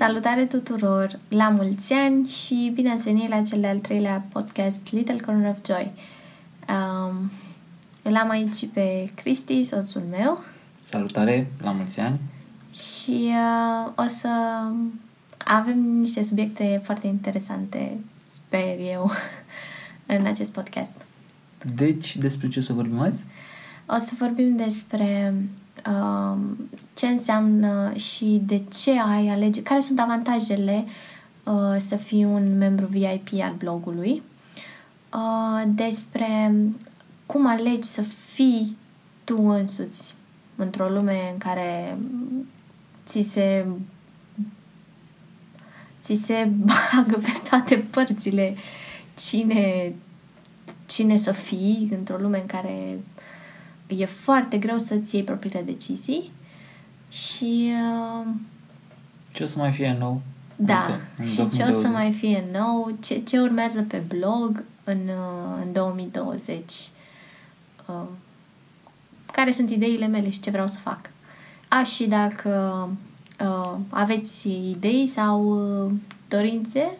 Salutare tuturor! La mulți ani și bine ați venit la cel de-al treilea podcast Little Corner of Joy. Um, îl am aici pe Cristi, soțul meu. Salutare! La mulți ani! Și uh, o să avem niște subiecte foarte interesante, sper eu, în acest podcast. Deci, despre ce să vorbim azi? O să vorbim despre uh, ce înseamnă și de ce ai alege, care sunt avantajele uh, să fii un membru VIP al blogului, uh, despre cum alegi să fii tu însuți într-o lume în care ți se ți se bagă pe toate părțile cine, cine să fii într-o lume în care e foarte greu să-ți iei propriile decizii și... Uh, ce o să mai fie nou? Da, în și ce o să mai fie nou, ce, ce urmează pe blog în, uh, în 2020, uh, care sunt ideile mele și ce vreau să fac. A, și dacă uh, aveți idei sau uh, dorințe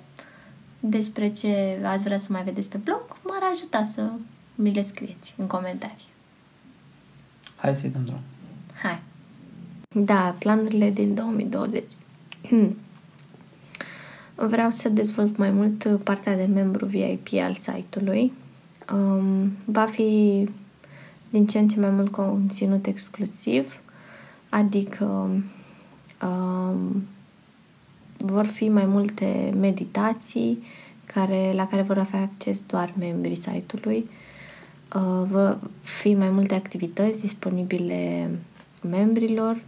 despre ce ați vrea să mai vedeți pe blog, m-ar ajuta să mi le scrieți în comentarii. Hai să-i dăm drum. Hai. Da, planurile din 2020. Vreau să dezvolt mai mult partea de membru VIP al site-ului. Um, va fi din ce în ce mai mult conținut exclusiv, adică um, vor fi mai multe meditații care, la care vor avea acces doar membrii site-ului Uh, vor fi mai multe activități disponibile membrilor.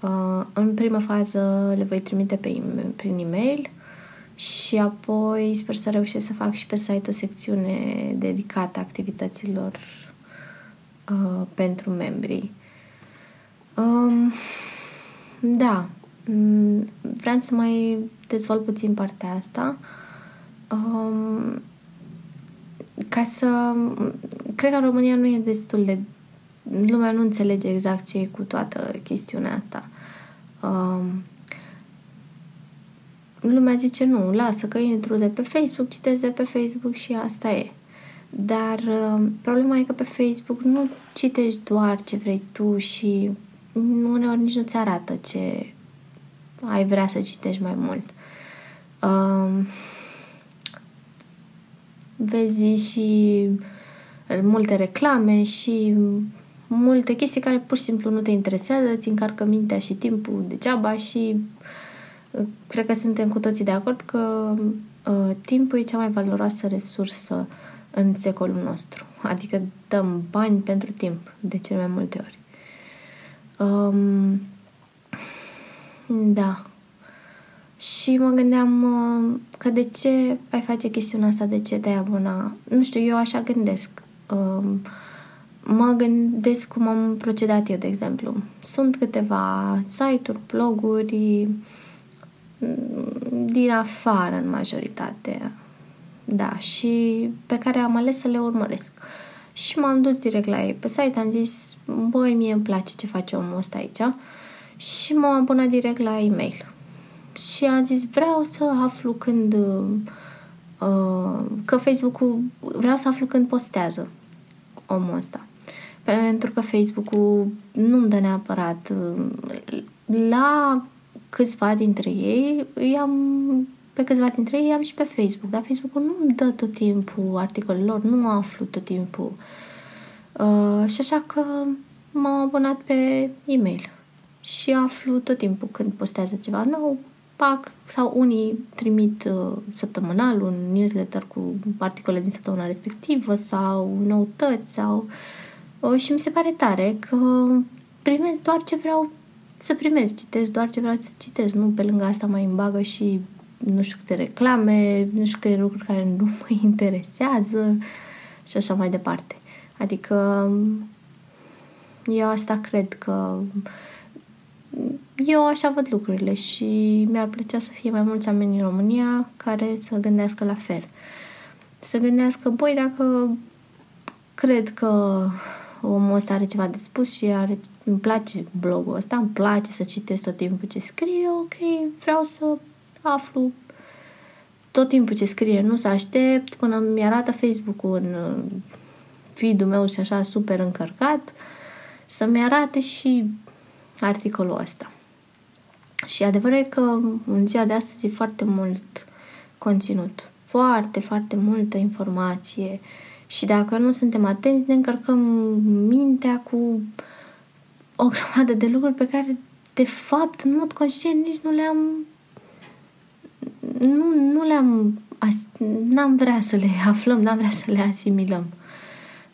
Uh, în prima fază le voi trimite pe, prin e-mail și apoi sper să reușesc să fac și pe site o secțiune dedicată activităților uh, pentru membrii. Um, da, mm, vreau să mai dezvolt puțin partea asta. Um, ca să... Cred că în România nu e destul de... Lumea nu înțelege exact ce e cu toată chestiunea asta. Um, lumea zice nu, lasă că intru de pe Facebook, citesc de pe Facebook și asta e. Dar uh, problema e că pe Facebook nu citești doar ce vrei tu și uneori nici nu ți arată ce ai vrea să citești mai mult. Uh, vezi și multe reclame și multe chestii care pur și simplu nu te interesează, îți încarcă mintea și timpul degeaba și uh, cred că suntem cu toții de acord că uh, timpul e cea mai valoroasă resursă în secolul nostru. Adică dăm bani pentru timp de cele mai multe ori. Um, da, și mă gândeam uh, că de ce ai face chestiunea asta, de ce te-ai abona. Nu știu, eu așa gândesc. Uh, mă gândesc cum am procedat eu, de exemplu. Sunt câteva site-uri, bloguri mm, din afară în majoritate. Da, și pe care am ales să le urmăresc. Și m-am dus direct la ei pe site, am zis, băi, mie îmi place ce face omul ăsta aici și m-am abonat direct la e-mail și am zis vreau să aflu când uh, că Facebook-ul vreau să aflu când postează omul ăsta. Pentru că Facebook-ul nu-mi dă neapărat uh, la câțiva dintre ei i-am pe câțiva dintre ei am și pe Facebook, dar Facebook-ul nu îmi dă tot timpul articolelor, nu aflu tot timpul. Uh, și așa că m-am abonat pe e-mail și aflu tot timpul când postează ceva nou, pac, sau unii trimit uh, săptămânal un newsletter cu articole din săptămâna respectivă sau noutăți sau... Uh, și mi se pare tare că primesc doar ce vreau să primesc, citesc doar ce vreau să citesc, nu pe lângă asta mai îmbagă și nu știu câte reclame, nu știu câte lucruri care nu mă interesează și așa mai departe. Adică eu asta cred că eu așa văd lucrurile și mi-ar plăcea să fie mai mulți oameni în România care să gândească la fel. Să gândească, băi, dacă cred că omul ăsta are ceva de spus și are, îmi place blogul ăsta, îmi place să citesc tot timpul ce scrie, ok, vreau să aflu tot timpul ce scrie, nu să aștept până mi arată Facebook-ul în uh, feed-ul meu și așa super încărcat, să-mi arate și articolul ăsta. Și adevărul e că în ziua de astăzi e foarte mult conținut, foarte, foarte multă informație și dacă nu suntem atenți ne încărcăm mintea cu o grămadă de lucruri pe care de fapt în mod conștient nici nu le-am nu, nu le-am n-am vrea să le aflăm, n-am vrea să le asimilăm.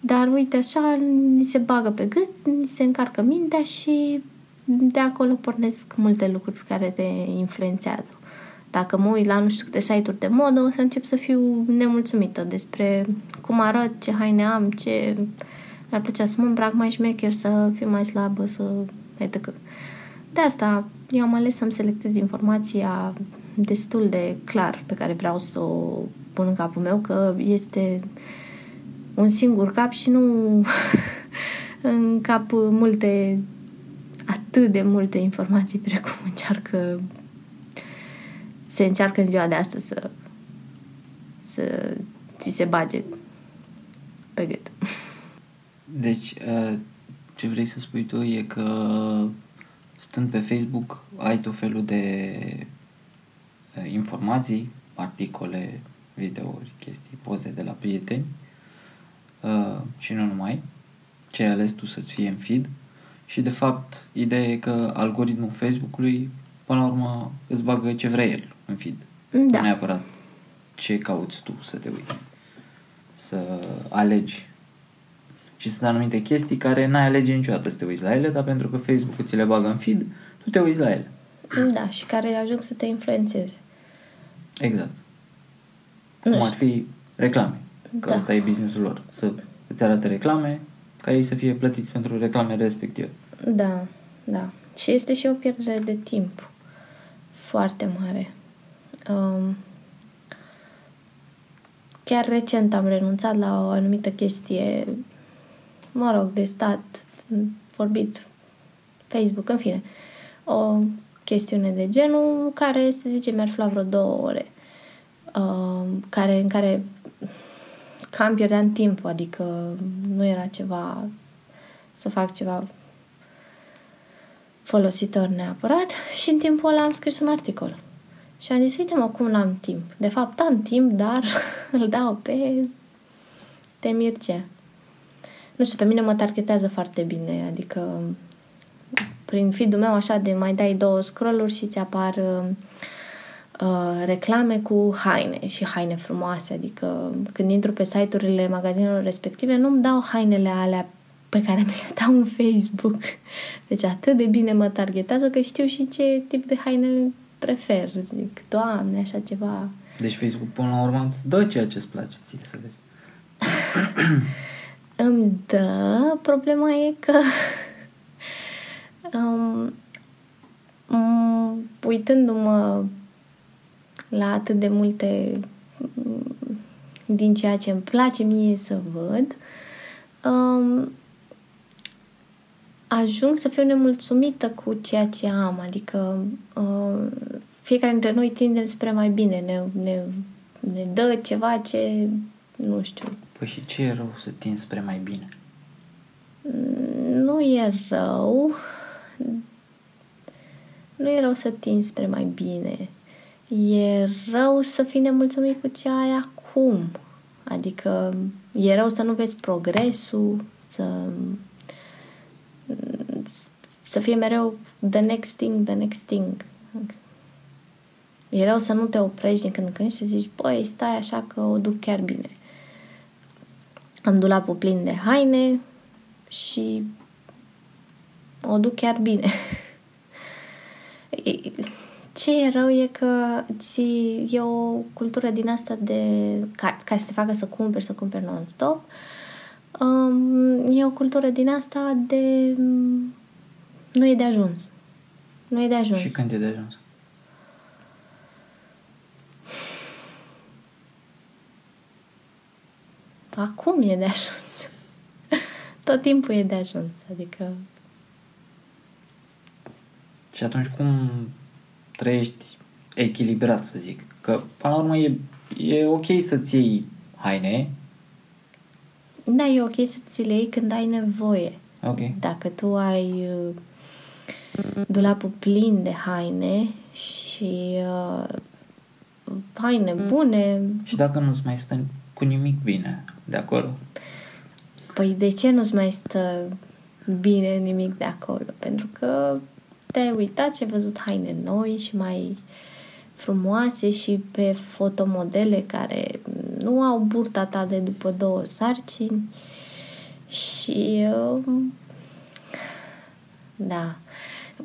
Dar uite așa, ni se bagă pe gât, ni se încarcă mintea și de acolo pornesc multe lucruri care te influențează. Dacă mă uit la nu știu câte site-uri de modă, o să încep să fiu nemulțumită despre cum arăt, ce haine am, ce mi-ar plăcea să mă îmbrac mai șmecher, să fiu mai slabă, să... etc. De asta eu am ales să-mi selectez informația destul de clar pe care vreau să o pun în capul meu, că este un singur cap și nu în cap multe, atât de multe informații precum încearcă se încearcă în ziua de astăzi să să ți se bage pe gât. Deci, uh, ce vrei să spui tu e că stând pe Facebook ai tot felul de uh, informații, articole, videouri, chestii, poze de la prieteni uh, și nu numai, ce ai ales tu să-ți fie în feed și de fapt ideea e că algoritmul Facebook-ului până la urmă îți bagă ce vrea el în feed. Da. Nu neapărat ce cauți tu să te uiți. Să alegi. Și sunt anumite chestii care n-ai alege niciodată să te uiți la ele, dar pentru că Facebook ți le bagă în feed, tu te uiți la ele. Da, și care ajung să te influențeze. Exact. Nu Cum ar știu. fi reclame. Că Da. asta e businessul lor. Să îți arate reclame ca ei să fie plătiți pentru reclame respective. Da, da. Și este și o pierdere de timp foarte mare. Um, chiar recent am renunțat la o anumită chestie, mă rog, de stat, vorbit Facebook, în fine. O chestiune de genul care, să zicem, mi-ar fi luat vreo două ore. Um, care, în care cam pierdeam timp, adică nu era ceva să fac ceva folositor neapărat și în timpul ăla am scris un articol. Și am zis, uite mă, cum n-am timp. De fapt, am timp, dar îl dau pe, pe Mircea. Nu știu, pe mine mă targetează foarte bine, adică prin feed-ul meu așa de mai dai două scrolluri și ți apar uh, uh, reclame cu haine și haine frumoase, adică când intru pe site-urile magazinelor respective nu-mi dau hainele alea pe care mi le dau în Facebook. Deci atât de bine mă targetează că știu și ce tip de haine prefer. Zic, doamne, așa ceva. Deci Facebook până la urmă îți dă ceea ce îți place ție să vezi. Îmi dă, problema e că um, um, uitându-mă la atât de multe um, din ceea ce îmi place mie să văd, um, ajung să fiu nemulțumită cu ceea ce am, adică uh, fiecare dintre noi tindem spre mai bine, ne, ne, ne dă ceva ce, nu știu, Păi și ce e rău să tin spre mai bine? nu e rău, nu e rău să tinzi spre mai bine. E rău să fii nemulțumit cu ce ai acum. Adică e rău să nu vezi progresul, să să fie mereu the next thing, the next thing. E rău să nu te oprești din când în când și să zici, băi, stai așa că o duc chiar bine. Am dulapul plin de haine și o duc chiar bine. Ce e rău e că ți, e o cultură din asta de ca, ca să te facă să cumperi, să cumperi non-stop. Um, e o cultură din asta de nu e de ajuns. Nu e de ajuns. Și când e de ajuns? Acum e de ajuns. Tot timpul e de ajuns. Adică Și atunci cum trăiești echilibrat, să zic? Că, până la urmă, e, e ok să-ți iei haine. Da, e ok să ți le iei când ai nevoie. Ok. Dacă tu ai uh, dulapul plin de haine și uh, haine bune, Și dacă nu-ți mai stă cu nimic bine de acolo? păi de ce nu-ți mai stă bine nimic de acolo? Pentru că te-ai uitat și ai văzut haine noi și mai frumoase și pe fotomodele care nu au burta ta de după două sarcini și uh, da.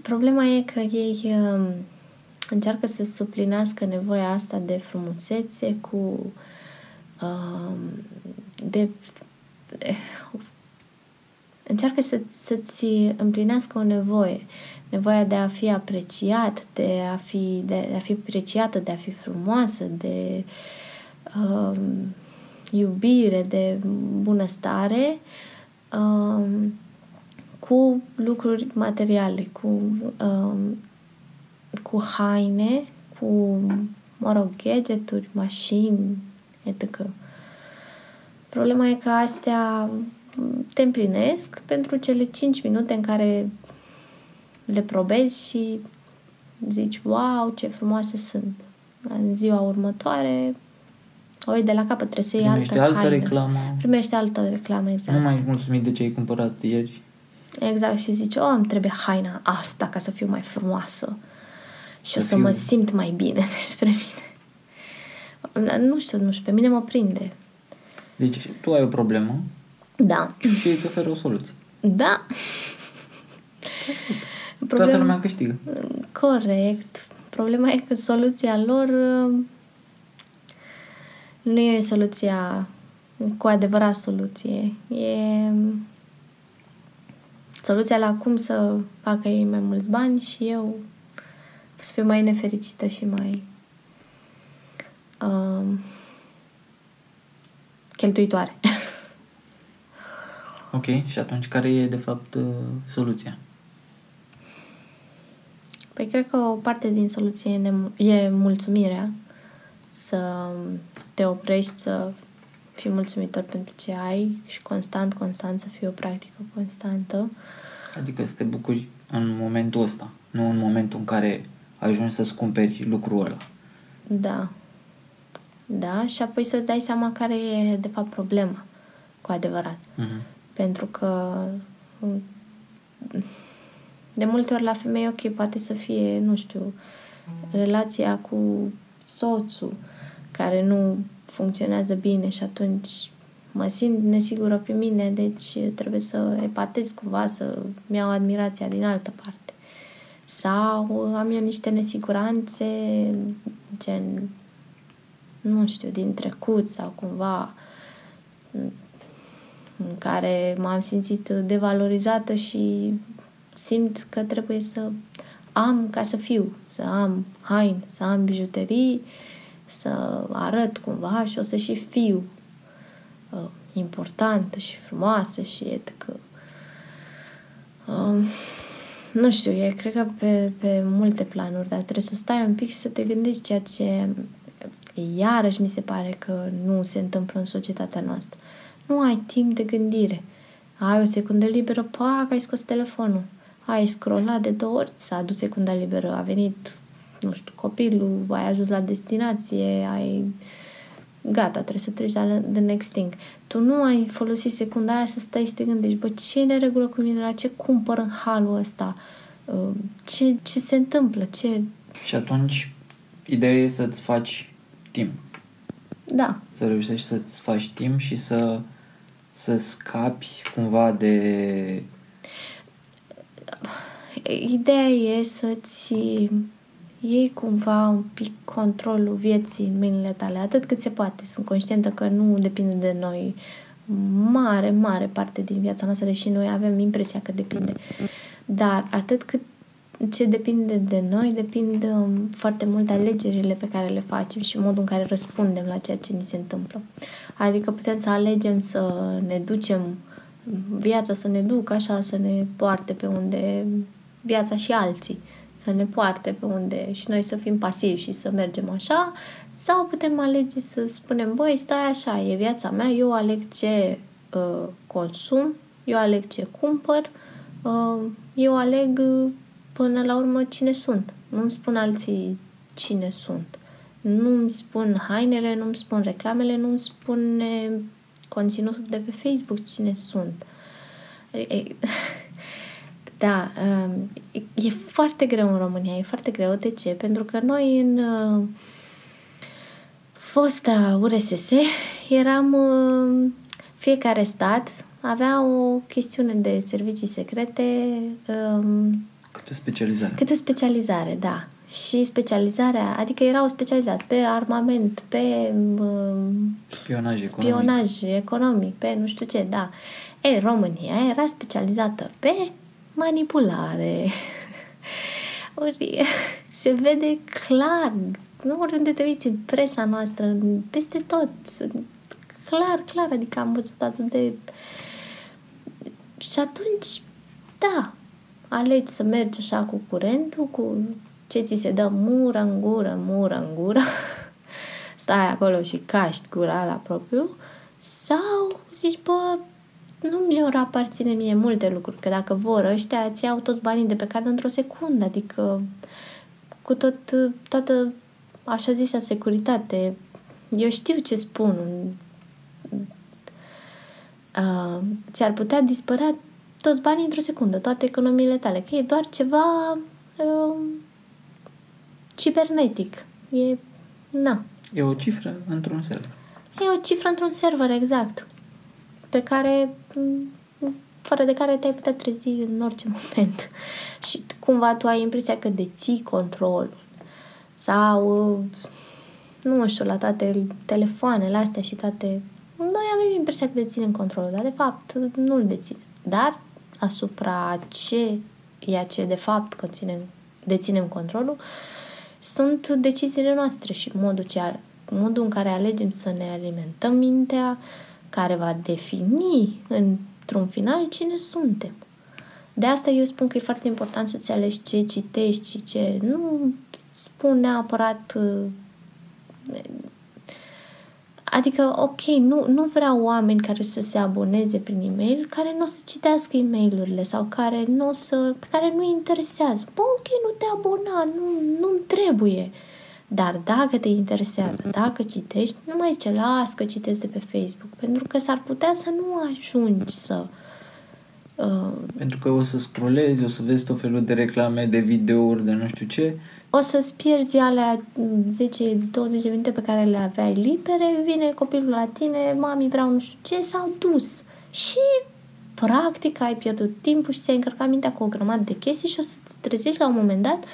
Problema e că ei uh, încearcă să suplinească nevoia asta de frumusețe cu uh, de, de încearcă să, să-ți împlinească o nevoie. Nevoia de a fi apreciat, de a fi, de a fi apreciată, de a fi frumoasă, de uh, iubire, de bunăstare, uh, cu lucruri materiale, cu, uh, cu haine, cu, mă rog, gadgeturi, mașini, etc. Problema e că astea te împlinesc pentru cele 5 minute în care le probezi și zici, wow, ce frumoase sunt. În ziua următoare o iei de la capăt, trebuie să iei Primești altă altă haină. reclamă. Primești altă reclamă, exact. Nu mai ești mulțumit de ce ai cumpărat ieri. Exact, și zici, oh, îmi trebuie haina asta ca să fiu mai frumoasă și Să o să fiu- mă simt mai bine despre mine. Nu știu, nu știu, pe mine mă prinde. Deci tu ai o problemă Da. și ei îți oferă o soluție. Da. Toată lumea câștigă. Corect. Problema e că soluția lor uh, nu e soluția cu adevărat soluție. E soluția la cum să facă ei mai mulți bani și eu să fiu mai nefericită și mai uh, cheltuitoare. Ok, și atunci care e de fapt uh, soluția? Păi cred că o parte din soluție e, nem- e mulțumirea. Să te oprești, să fii mulțumitor pentru ce ai și constant, constant să fie o practică constantă. Adică să te bucuri în momentul ăsta, nu în momentul în care ajungi să-ți cumperi lucrul ăla. Da. Da, și apoi să-ți dai seama care e de fapt problema cu adevărat. Mhm. Pentru că de multe ori la femei, ok, poate să fie, nu știu, relația cu soțul care nu funcționează bine și atunci mă simt nesigură pe mine, deci trebuie să epatez cumva, să-mi iau admirația din altă parte. Sau am eu niște nesiguranțe, gen, nu știu, din trecut sau cumva în care m-am simțit devalorizată și simt că trebuie să am ca să fiu, să am haine, să am bijuterii, să arăt cumva și o să și fiu uh, importantă și frumoasă și etc. Um, nu știu, e cred că pe, pe multe planuri, dar trebuie să stai un pic și să te gândești ceea ce iarăși mi se pare că nu se întâmplă în societatea noastră. Nu ai timp de gândire. Ai o secundă liberă, pac, ai scos telefonul. Ai scrollat de două ori, s-a adus secunda liberă, a venit, nu știu, copilul, ai ajuns la destinație, ai... Gata, trebuie să treci la the next thing. Tu nu ai folosit secunda aia să stai să te gândești, bă, ce e neregulă cu mine, la ce cumpăr în halul ăsta, Uh, ce, ce se întâmplă, ce... Și atunci, ideea e să-ți faci timp. Da, Să reușești să-ți faci timp și să, să scapi cumva de... Ideea e să-ți iei cumva un pic controlul vieții în mâinile tale, atât cât se poate. Sunt conștientă că nu depinde de noi mare, mare parte din viața noastră, deși noi avem impresia că depinde. Dar atât cât ce depinde de noi, depind um, foarte mult de alegerile pe care le facem și modul în care răspundem la ceea ce ni se întâmplă. Adică putem să alegem să ne ducem viața, să ne ducă așa, să ne poarte pe unde viața și alții să ne poarte pe unde și noi să fim pasivi și să mergem așa, sau putem alege să spunem, băi, stai așa, e viața mea, eu aleg ce uh, consum, eu aleg ce cumpăr, uh, eu aleg uh, până la urmă cine sunt. Nu-mi spun alții cine sunt. Nu-mi spun hainele, nu-mi spun reclamele, nu-mi spune conținutul de pe Facebook cine sunt. Da, um, e foarte greu în România, e foarte greu. De ce? Pentru că noi în uh, fosta URSS eram uh, fiecare stat avea o chestiune de servicii secrete um, câte o specializare. Câte o specializare, da. Și specializarea, adică erau specializați pe armament, pe um, spionaj, spionaj economic. economic, pe nu știu ce, da. E, România era specializată pe manipulare. Ori se vede clar, nu oriunde te uiți în presa noastră, peste tot, clar, clar, adică am văzut atât de... Și atunci, da, alegi să mergi așa cu curentul, cu ce ți se dă mură în gură, mură în gură, stai acolo și caști gura la propriu, sau zici, bă, nu mi-or aparține mie multe lucruri, că dacă vor ăștia, ți iau toți banii de pe card într-o secundă, adică cu tot, toată așa zisă securitate. Eu știu ce spun. Uh, ți-ar putea dispărea toți banii într-o secundă, toate economiile tale, că e doar ceva uh, cibernetic. E, na. E o cifră într-un server. E o cifră într-un server, exact pe care fără de care te-ai putea trezi în orice moment. Și cumva tu ai impresia că deții controlul. Sau, nu știu, la toate telefoanele astea și toate... Noi avem impresia că deținem controlul, dar de fapt nu-l deținem. Dar asupra ce e ce de fapt conținem, deținem controlul, sunt deciziile noastre și modul, ce, modul în care alegem să ne alimentăm mintea, uh, care va defini într-un final cine suntem. De asta eu spun că e foarte important să-ți alegi ce citești și ce nu spun neapărat uh, Adică, ok, nu, nu vreau oameni care să se aboneze prin e-mail, care nu o să citească e mail sau care nu o să, pe care nu interesează. Bă, ok, nu te abona, nu, nu-mi trebuie. Uh, dar dacă te interesează, dacă citești, nu mai zice, las că citesc de pe Facebook, pentru că s-ar putea să nu ajungi să... Uh, pentru că o să scrollezi, o să vezi tot felul de reclame, de videouri, de nu știu ce. O să-ți pierzi alea 10-20 de minute pe care le aveai libere, vine copilul la tine, mami vreau nu știu ce, s-au dus. Și practic ai pierdut timpul și ți-ai încărcat mintea cu o grămadă de chestii și o să te trezești la un moment dat uh,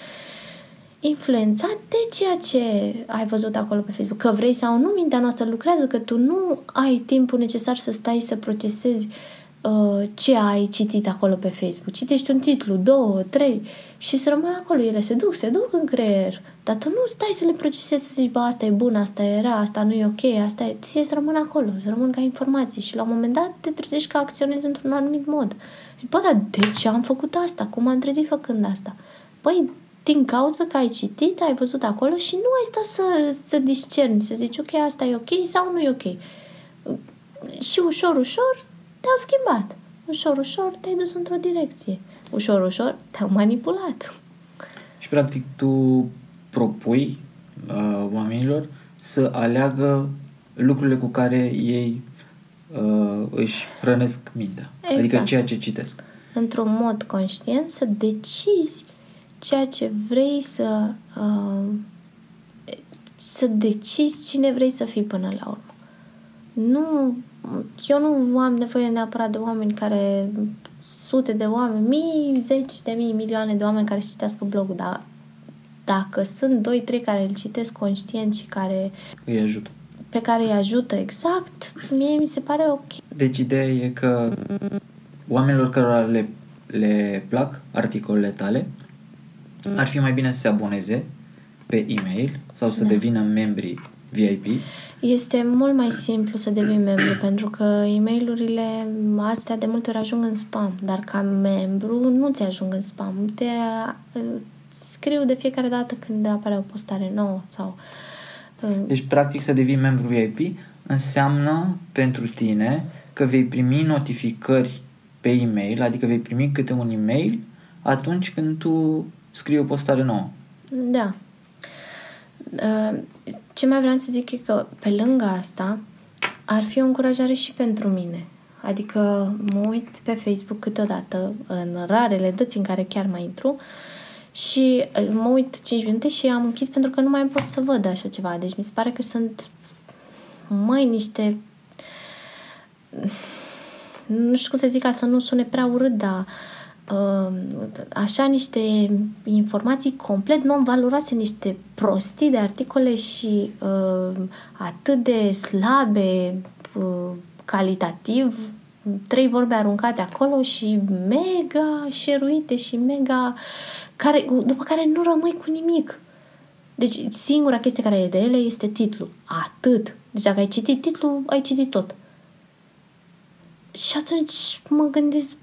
influențat de ceea ce ai văzut acolo pe Facebook. Că vrei sau nu, mintea noastră lucrează, că tu nu ai timpul necesar să stai să procesezi uh, ce ai citit acolo pe Facebook. Citești un titlu, două, trei și să rămână acolo. Ele se duc, se duc în creier. Dar tu nu stai să le procesezi, să zici, bă, asta e bun, asta e rea, asta nu e ok, asta e... Ție să rămână acolo, să rămână ca informații și la un moment dat te trezești că acționezi într-un anumit mod. Și, bă, dar de ce am făcut asta? Cum am trezit făcând asta? Păi, din cauza că ai citit, ai văzut acolo și nu ai stat să, să discerni, să zici, ok, asta e ok sau nu e ok. Și ușor, ușor te-au schimbat. Ușor, ușor te-ai dus într-o direcție. Ușor, ușor te-au manipulat. Și practic tu propui uh, oamenilor să aleagă lucrurile cu care ei uh, își hrănesc mintea. Exact. Adică ceea ce citesc. Într-un mod conștient să decizi ceea ce vrei să uh, să decizi cine vrei să fii până la urmă. Nu, eu nu am nevoie neapărat de oameni care sute de oameni, mii, zeci de mii, milioane de oameni care citească blogul, dar dacă sunt doi, trei care îl citesc conștient și care îi ajută pe care îi ajută exact, mie mi se pare ok. Deci ideea e că oamenilor care le, le plac articolele tale ar fi mai bine să se aboneze pe e-mail sau să da. devină membri VIP. Este mult mai simplu să devii membru pentru că e mail astea de multe ori ajung în spam, dar ca membru nu ți ajung în spam. Te, scriu de fiecare dată când apare o postare nouă sau... Uh, Deci, practic, să devii membru VIP înseamnă pentru tine că vei primi notificări pe e-mail, adică vei primi câte un e-mail atunci când tu scrii o postare nouă. Da. Uh, Ce mai vreau să zic e că pe lângă asta ar fi o încurajare și pentru mine. Adică mă uit pe Facebook câteodată, în rarele dăți în care chiar mai intru, și uh, mă uit 5 minute și am închis pentru că nu mai pot să văd așa ceva. Deci mi se pare că sunt, măi, niște nu știu cum să zic ca să nu sune prea urât, dar uh, așa niște informații complet non-valoroase, niște prostii de articole și uh, atât de slabe uh, calitativ, trei vorbe aruncate acolo și mega șeruite și mega care, după care nu rămâi cu nimic. Deci singura chestie care e de ele este titlul. Atât. Deci dacă ai citit titlul, ai citit tot. Și atunci mă gândesc,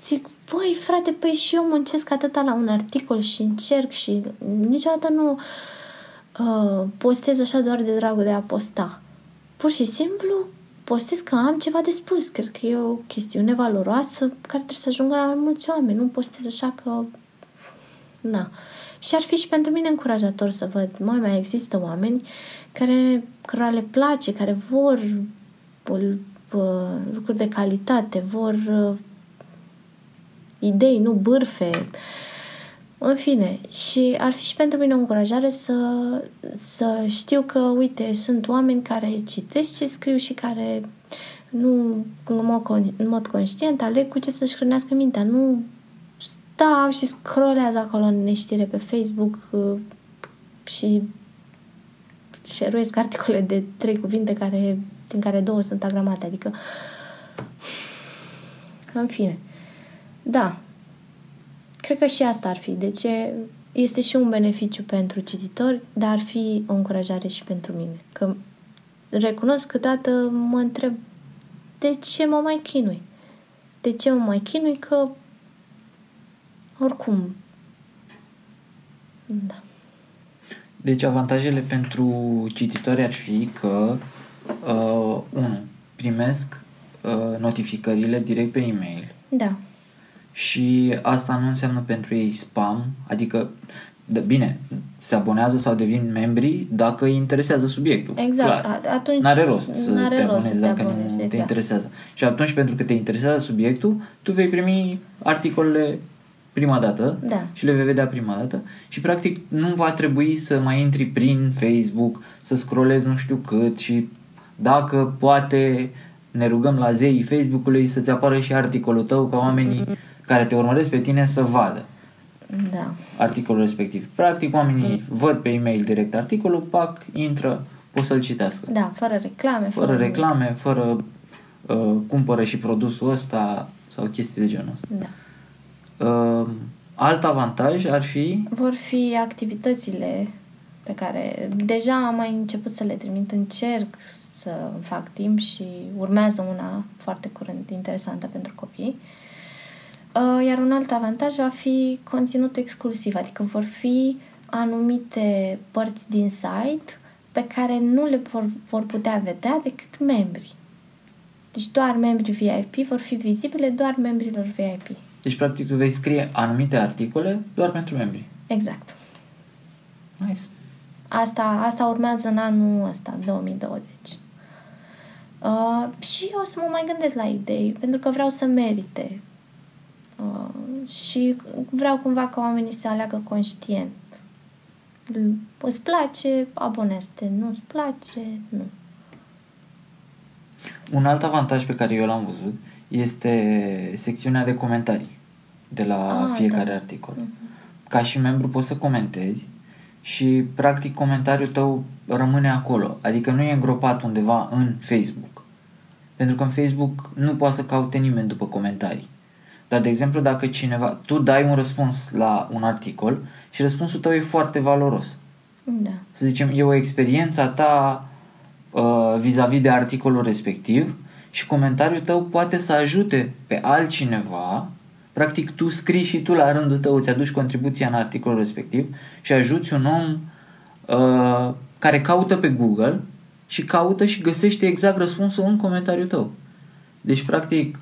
zic, băi frate, păi și eu muncesc atâta la un articol și încerc și niciodată nu uh, postez așa doar de dragul de a posta. Pur și simplu postez că am ceva de spus. Cred că e o chestiune valoroasă care trebuie să ajungă la mai mulți oameni. Nu postez așa că... Na. Și ar fi și pentru mine încurajator să văd, mai mai există oameni care, care le place, care vor lucruri de calitate, vor uh, idei, nu bârfe. În fine, și ar fi și pentru mine o încurajare să, să știu că, uite, sunt oameni care citesc ce scriu și care nu, în mod, în mod conștient, aleg cu ce să-și hrănească mintea. Nu stau și scrollează acolo în neștire pe Facebook uh, și șeruiesc articole de trei cuvinte care din care două sunt agramate, adică în fine. Da. Cred că și asta ar fi. De ce este și un beneficiu pentru cititori, dar ar fi o încurajare și pentru mine. Că recunosc că dată mă întreb de ce mă mai chinui? De ce mă mai chinui? Că oricum da. Deci avantajele pentru cititori ar fi că uh, 1. Primesc uh, notificările direct pe e-mail. Da. Și asta nu înseamnă pentru ei spam, adică de, bine, se abonează sau devin membri dacă îi interesează subiectul. Exact. Clar. Atunci N-are rost să n-are te rost abonezi să te dacă abonezi, nu exact. te interesează. Și atunci, pentru că te interesează subiectul, tu vei primi articolele prima dată Da. și le vei vedea prima dată și practic nu va trebui să mai intri prin Facebook, să scrollezi nu știu cât și dacă poate ne rugăm la zeii Facebook-ului să-ți apară și articolul tău ca oamenii care te urmăresc pe tine să vadă Da. articolul respectiv. Practic oamenii văd pe e-mail direct articolul, pac, intră, pot să-l citească. Da, fără reclame. Fără nimic. reclame, fără uh, cumpără și produsul ăsta sau chestii de genul ăsta. Da. Uh, alt avantaj ar fi Vor fi activitățile pe care deja am mai început să le trimit, încerc să fac timp și urmează una foarte curând interesantă pentru copii. Uh, Iar un alt avantaj va fi conținut exclusiv, adică vor fi anumite părți din site pe care nu le vor, vor putea vedea decât membrii. Deci doar membrii VIP vor fi vizibile doar membrilor VIP. Deci, practic, tu vei scrie anumite articole doar pentru membri. Exact. Nice. Asta, asta urmează în anul ăsta, 2020. Uh, și o să mă mai gândesc la idei, pentru că vreau să merite. Uh, și vreau cumva ca oamenii să aleagă conștient. Îți place, abonează-te. Nu-ți place, nu. Un alt avantaj pe care eu l-am văzut este secțiunea de comentarii de la Ah, fiecare da. articol. Ca și membru poți să comentezi și practic comentariul tău rămâne acolo. Adică nu e îngropat undeva în Facebook. Pentru că în Facebook nu poate să caute nimeni după comentarii. Dar, de exemplu, dacă cineva, tu dai un răspuns la un articol și răspunsul tău e foarte valoros. Da. Să zicem, e o experiență a ta uh, vis-a-vis de articolul respectiv și comentariul tău poate să ajute pe altcineva Practic tu scrii și tu la rândul tău, îți aduci contribuția în articolul respectiv și ajuți un om uh, care caută pe Google și caută și găsește exact răspunsul în comentariul tău. Deci, practic,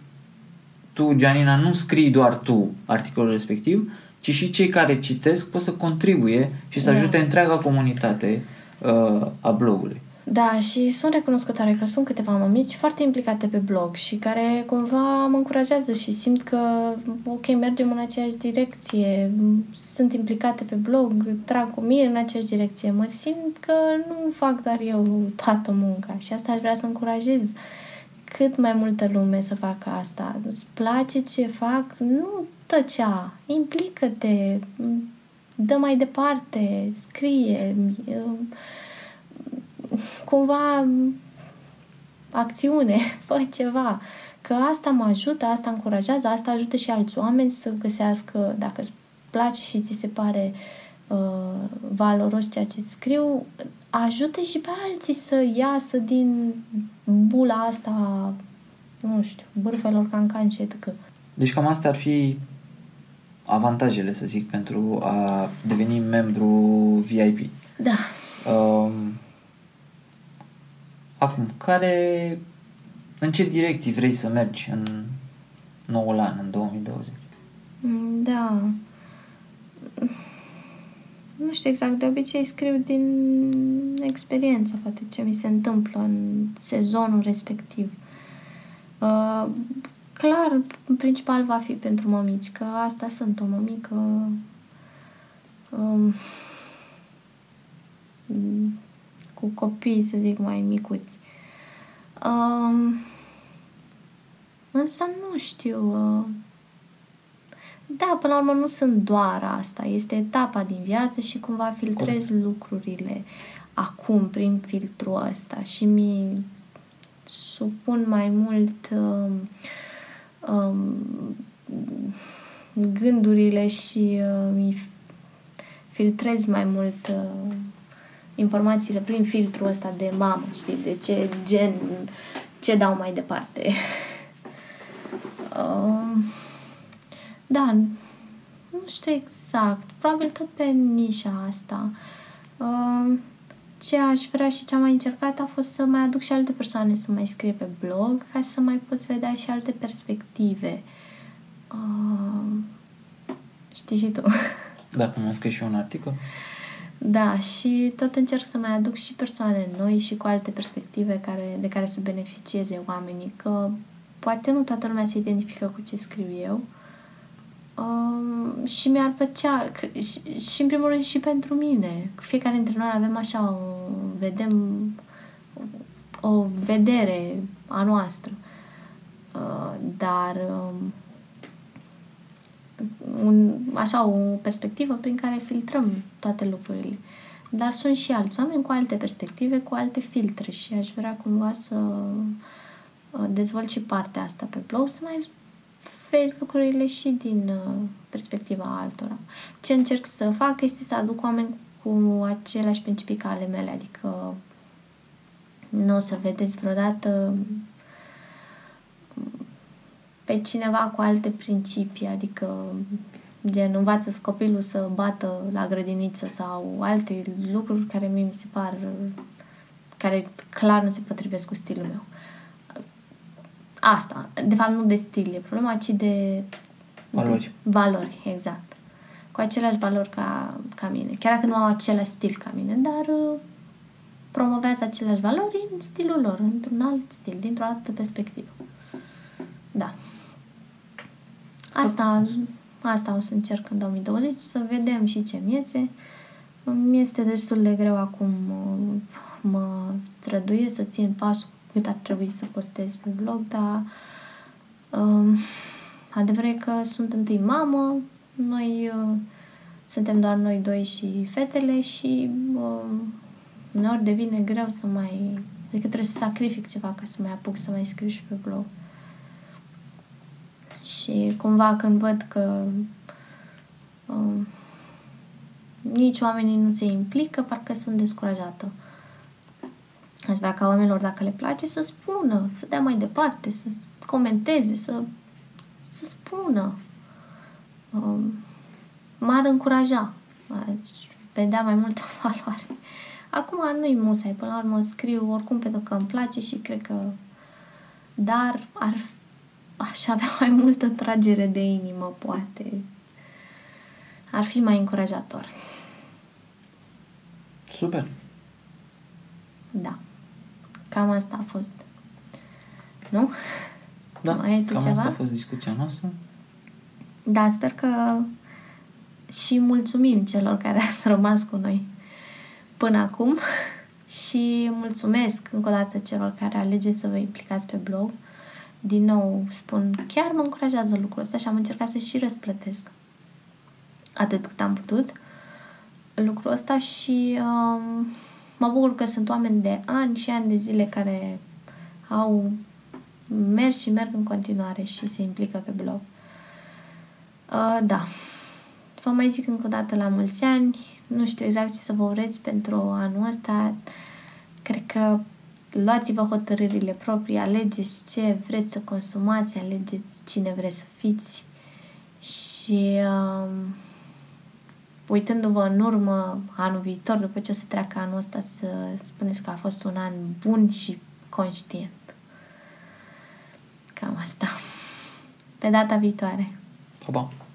tu, Gianina, nu scrii doar tu articolul respectiv, ci și cei care citesc pot să contribuie și să da. ajute întreaga comunitate uh, a blogului. Da, și sunt recunoscătoare că sunt câteva mămici foarte implicate pe blog și care cumva mă încurajează și simt că, ok, mergem în aceeași direcție, sunt implicate pe blog, trag cu mine în aceeași direcție. Mă simt că nu fac doar eu toată munca și asta aș vrea să încurajez cât mai multă lume să facă asta. Îți place ce fac? Nu tăcea, implică-te, dă mai departe, scrie, cumva acțiune, fă ceva. Că asta mă ajută, asta încurajează, asta ajută și alți oameni să găsească, dacă îți place și ți se pare uh, valoros ceea ce scriu, ajută și pe alții să iasă din bula asta, nu știu, bârfelor cancan și etc. Deci cam asta ar fi avantajele, să zic, pentru a deveni membru VIP. Da. Um, Acum, care, în ce direcții vrei să mergi în noul an, în 2020? Mm, da. Nu știu exact, de obicei scriu din experiență, poate ce mi se întâmplă în sezonul respectiv. Uh, clar, în principal va fi pentru mămici, că asta sunt o mămică um, cu copii, să zic, mai micuți. Um, însă nu știu. Uh, da, până la urmă nu sunt doar asta. Este etapa din viață și cumva filtrez Corect. lucrurile acum prin filtrul ăsta și mi supun mai mult um, um, gândurile și uh, mi filtrez mai mult uh, informațiile prin filtrul ăsta de mamă, știi, de ce gen, ce dau mai departe. uh, da, nu știu exact, probabil tot pe nișa asta. Uh, ce aș vrea și ce am mai încercat a fost să mai aduc și alte persoane să mai scrie pe blog ca să mai poți vedea și alte perspective. Uh, știi și tu. Da, cum am scris și un articol. Da, și tot încerc să mai aduc și persoane noi și cu alte perspective care, de care să beneficieze oamenii, că poate nu toată lumea se identifică cu ce scriu eu um, și mi-ar plăcea și, și în primul rând și pentru mine. Fiecare dintre noi avem așa, o, vedem o vedere a noastră. Uh, dar um, un, așa o perspectivă prin care filtrăm toate lucrurile. Dar sunt și alți oameni cu alte perspective, cu alte filtre și aș vrea cumva să uh, dezvolt și partea asta pe blog, să mai vezi lucrurile și din uh, perspectiva altora. Ce încerc să fac este să aduc oameni cu aceleași principii ca ale mele, adică nu o să vedeți vreodată pe cineva cu alte principii, adică gen învață copilul să bată la grădiniță sau alte lucruri care mie mi se par care clar nu se potrivesc cu stilul meu. Asta, de fapt nu de stil e problema, ci de valori. De valori, exact. Cu aceleași valori ca, ca mine. Chiar dacă nu au același stil ca mine, dar uh, promovează aceleași valori în stilul lor, într-un alt stil, dintr-o altă perspectivă. Da. Asta, asta o să încerc în 2020, să vedem și ce mi iese. Mi este destul de greu acum, mă străduie să țin pasul cât ar trebui să postez pe blog, dar um, adevărul e că sunt întâi mamă, noi uh, suntem doar noi doi și fetele și uh, uneori devine greu să mai... Adică trebuie să sacrific ceva ca să mai apuc să mai scriu și pe blog. Și cumva când văd că um, nici oamenii nu se implică, parcă sunt descurajată. Aș vrea ca oamenilor, dacă le place, să spună, să dea mai departe, să comenteze, să, să spună. um, m-ar încuraja, aș vedea mai multă valoare. Acum nu-i musai, până la urmă scriu oricum pentru că îmi place și cred că dar ar aș avea mai multă tragere de inimă, poate. Ar fi mai încurajator. Super. Da. Cam asta a fost. Nu? Da, Mai ai tu cam ceva? asta a fost discuția noastră. Da, sper că și mulțumim celor care ați rămas cu noi până acum și mulțumesc încă o dată celor care alegeți să vă implicați pe blog. Din nou spun, chiar mă încurajează lucrul ăsta și am încercat să și răsplătesc atât cât am putut lucrul ăsta și um, mă bucur că sunt oameni de ani și ani de zile care au mers și merg în continuare și se implică pe blog. Uh, da. Vă mai zic încă o dată la mulți ani. Nu știu exact ce să vă urez pentru anul ăsta. Cred că luați-vă hotărârile proprii, alegeți ce vreți să consumați, alegeți cine vreți să fiți și um, uitându-vă în urmă anul viitor, după ce o să treacă anul ăsta, să spuneți că a fost un an bun și conștient. Cam asta. Pe data viitoare. Pa, pa!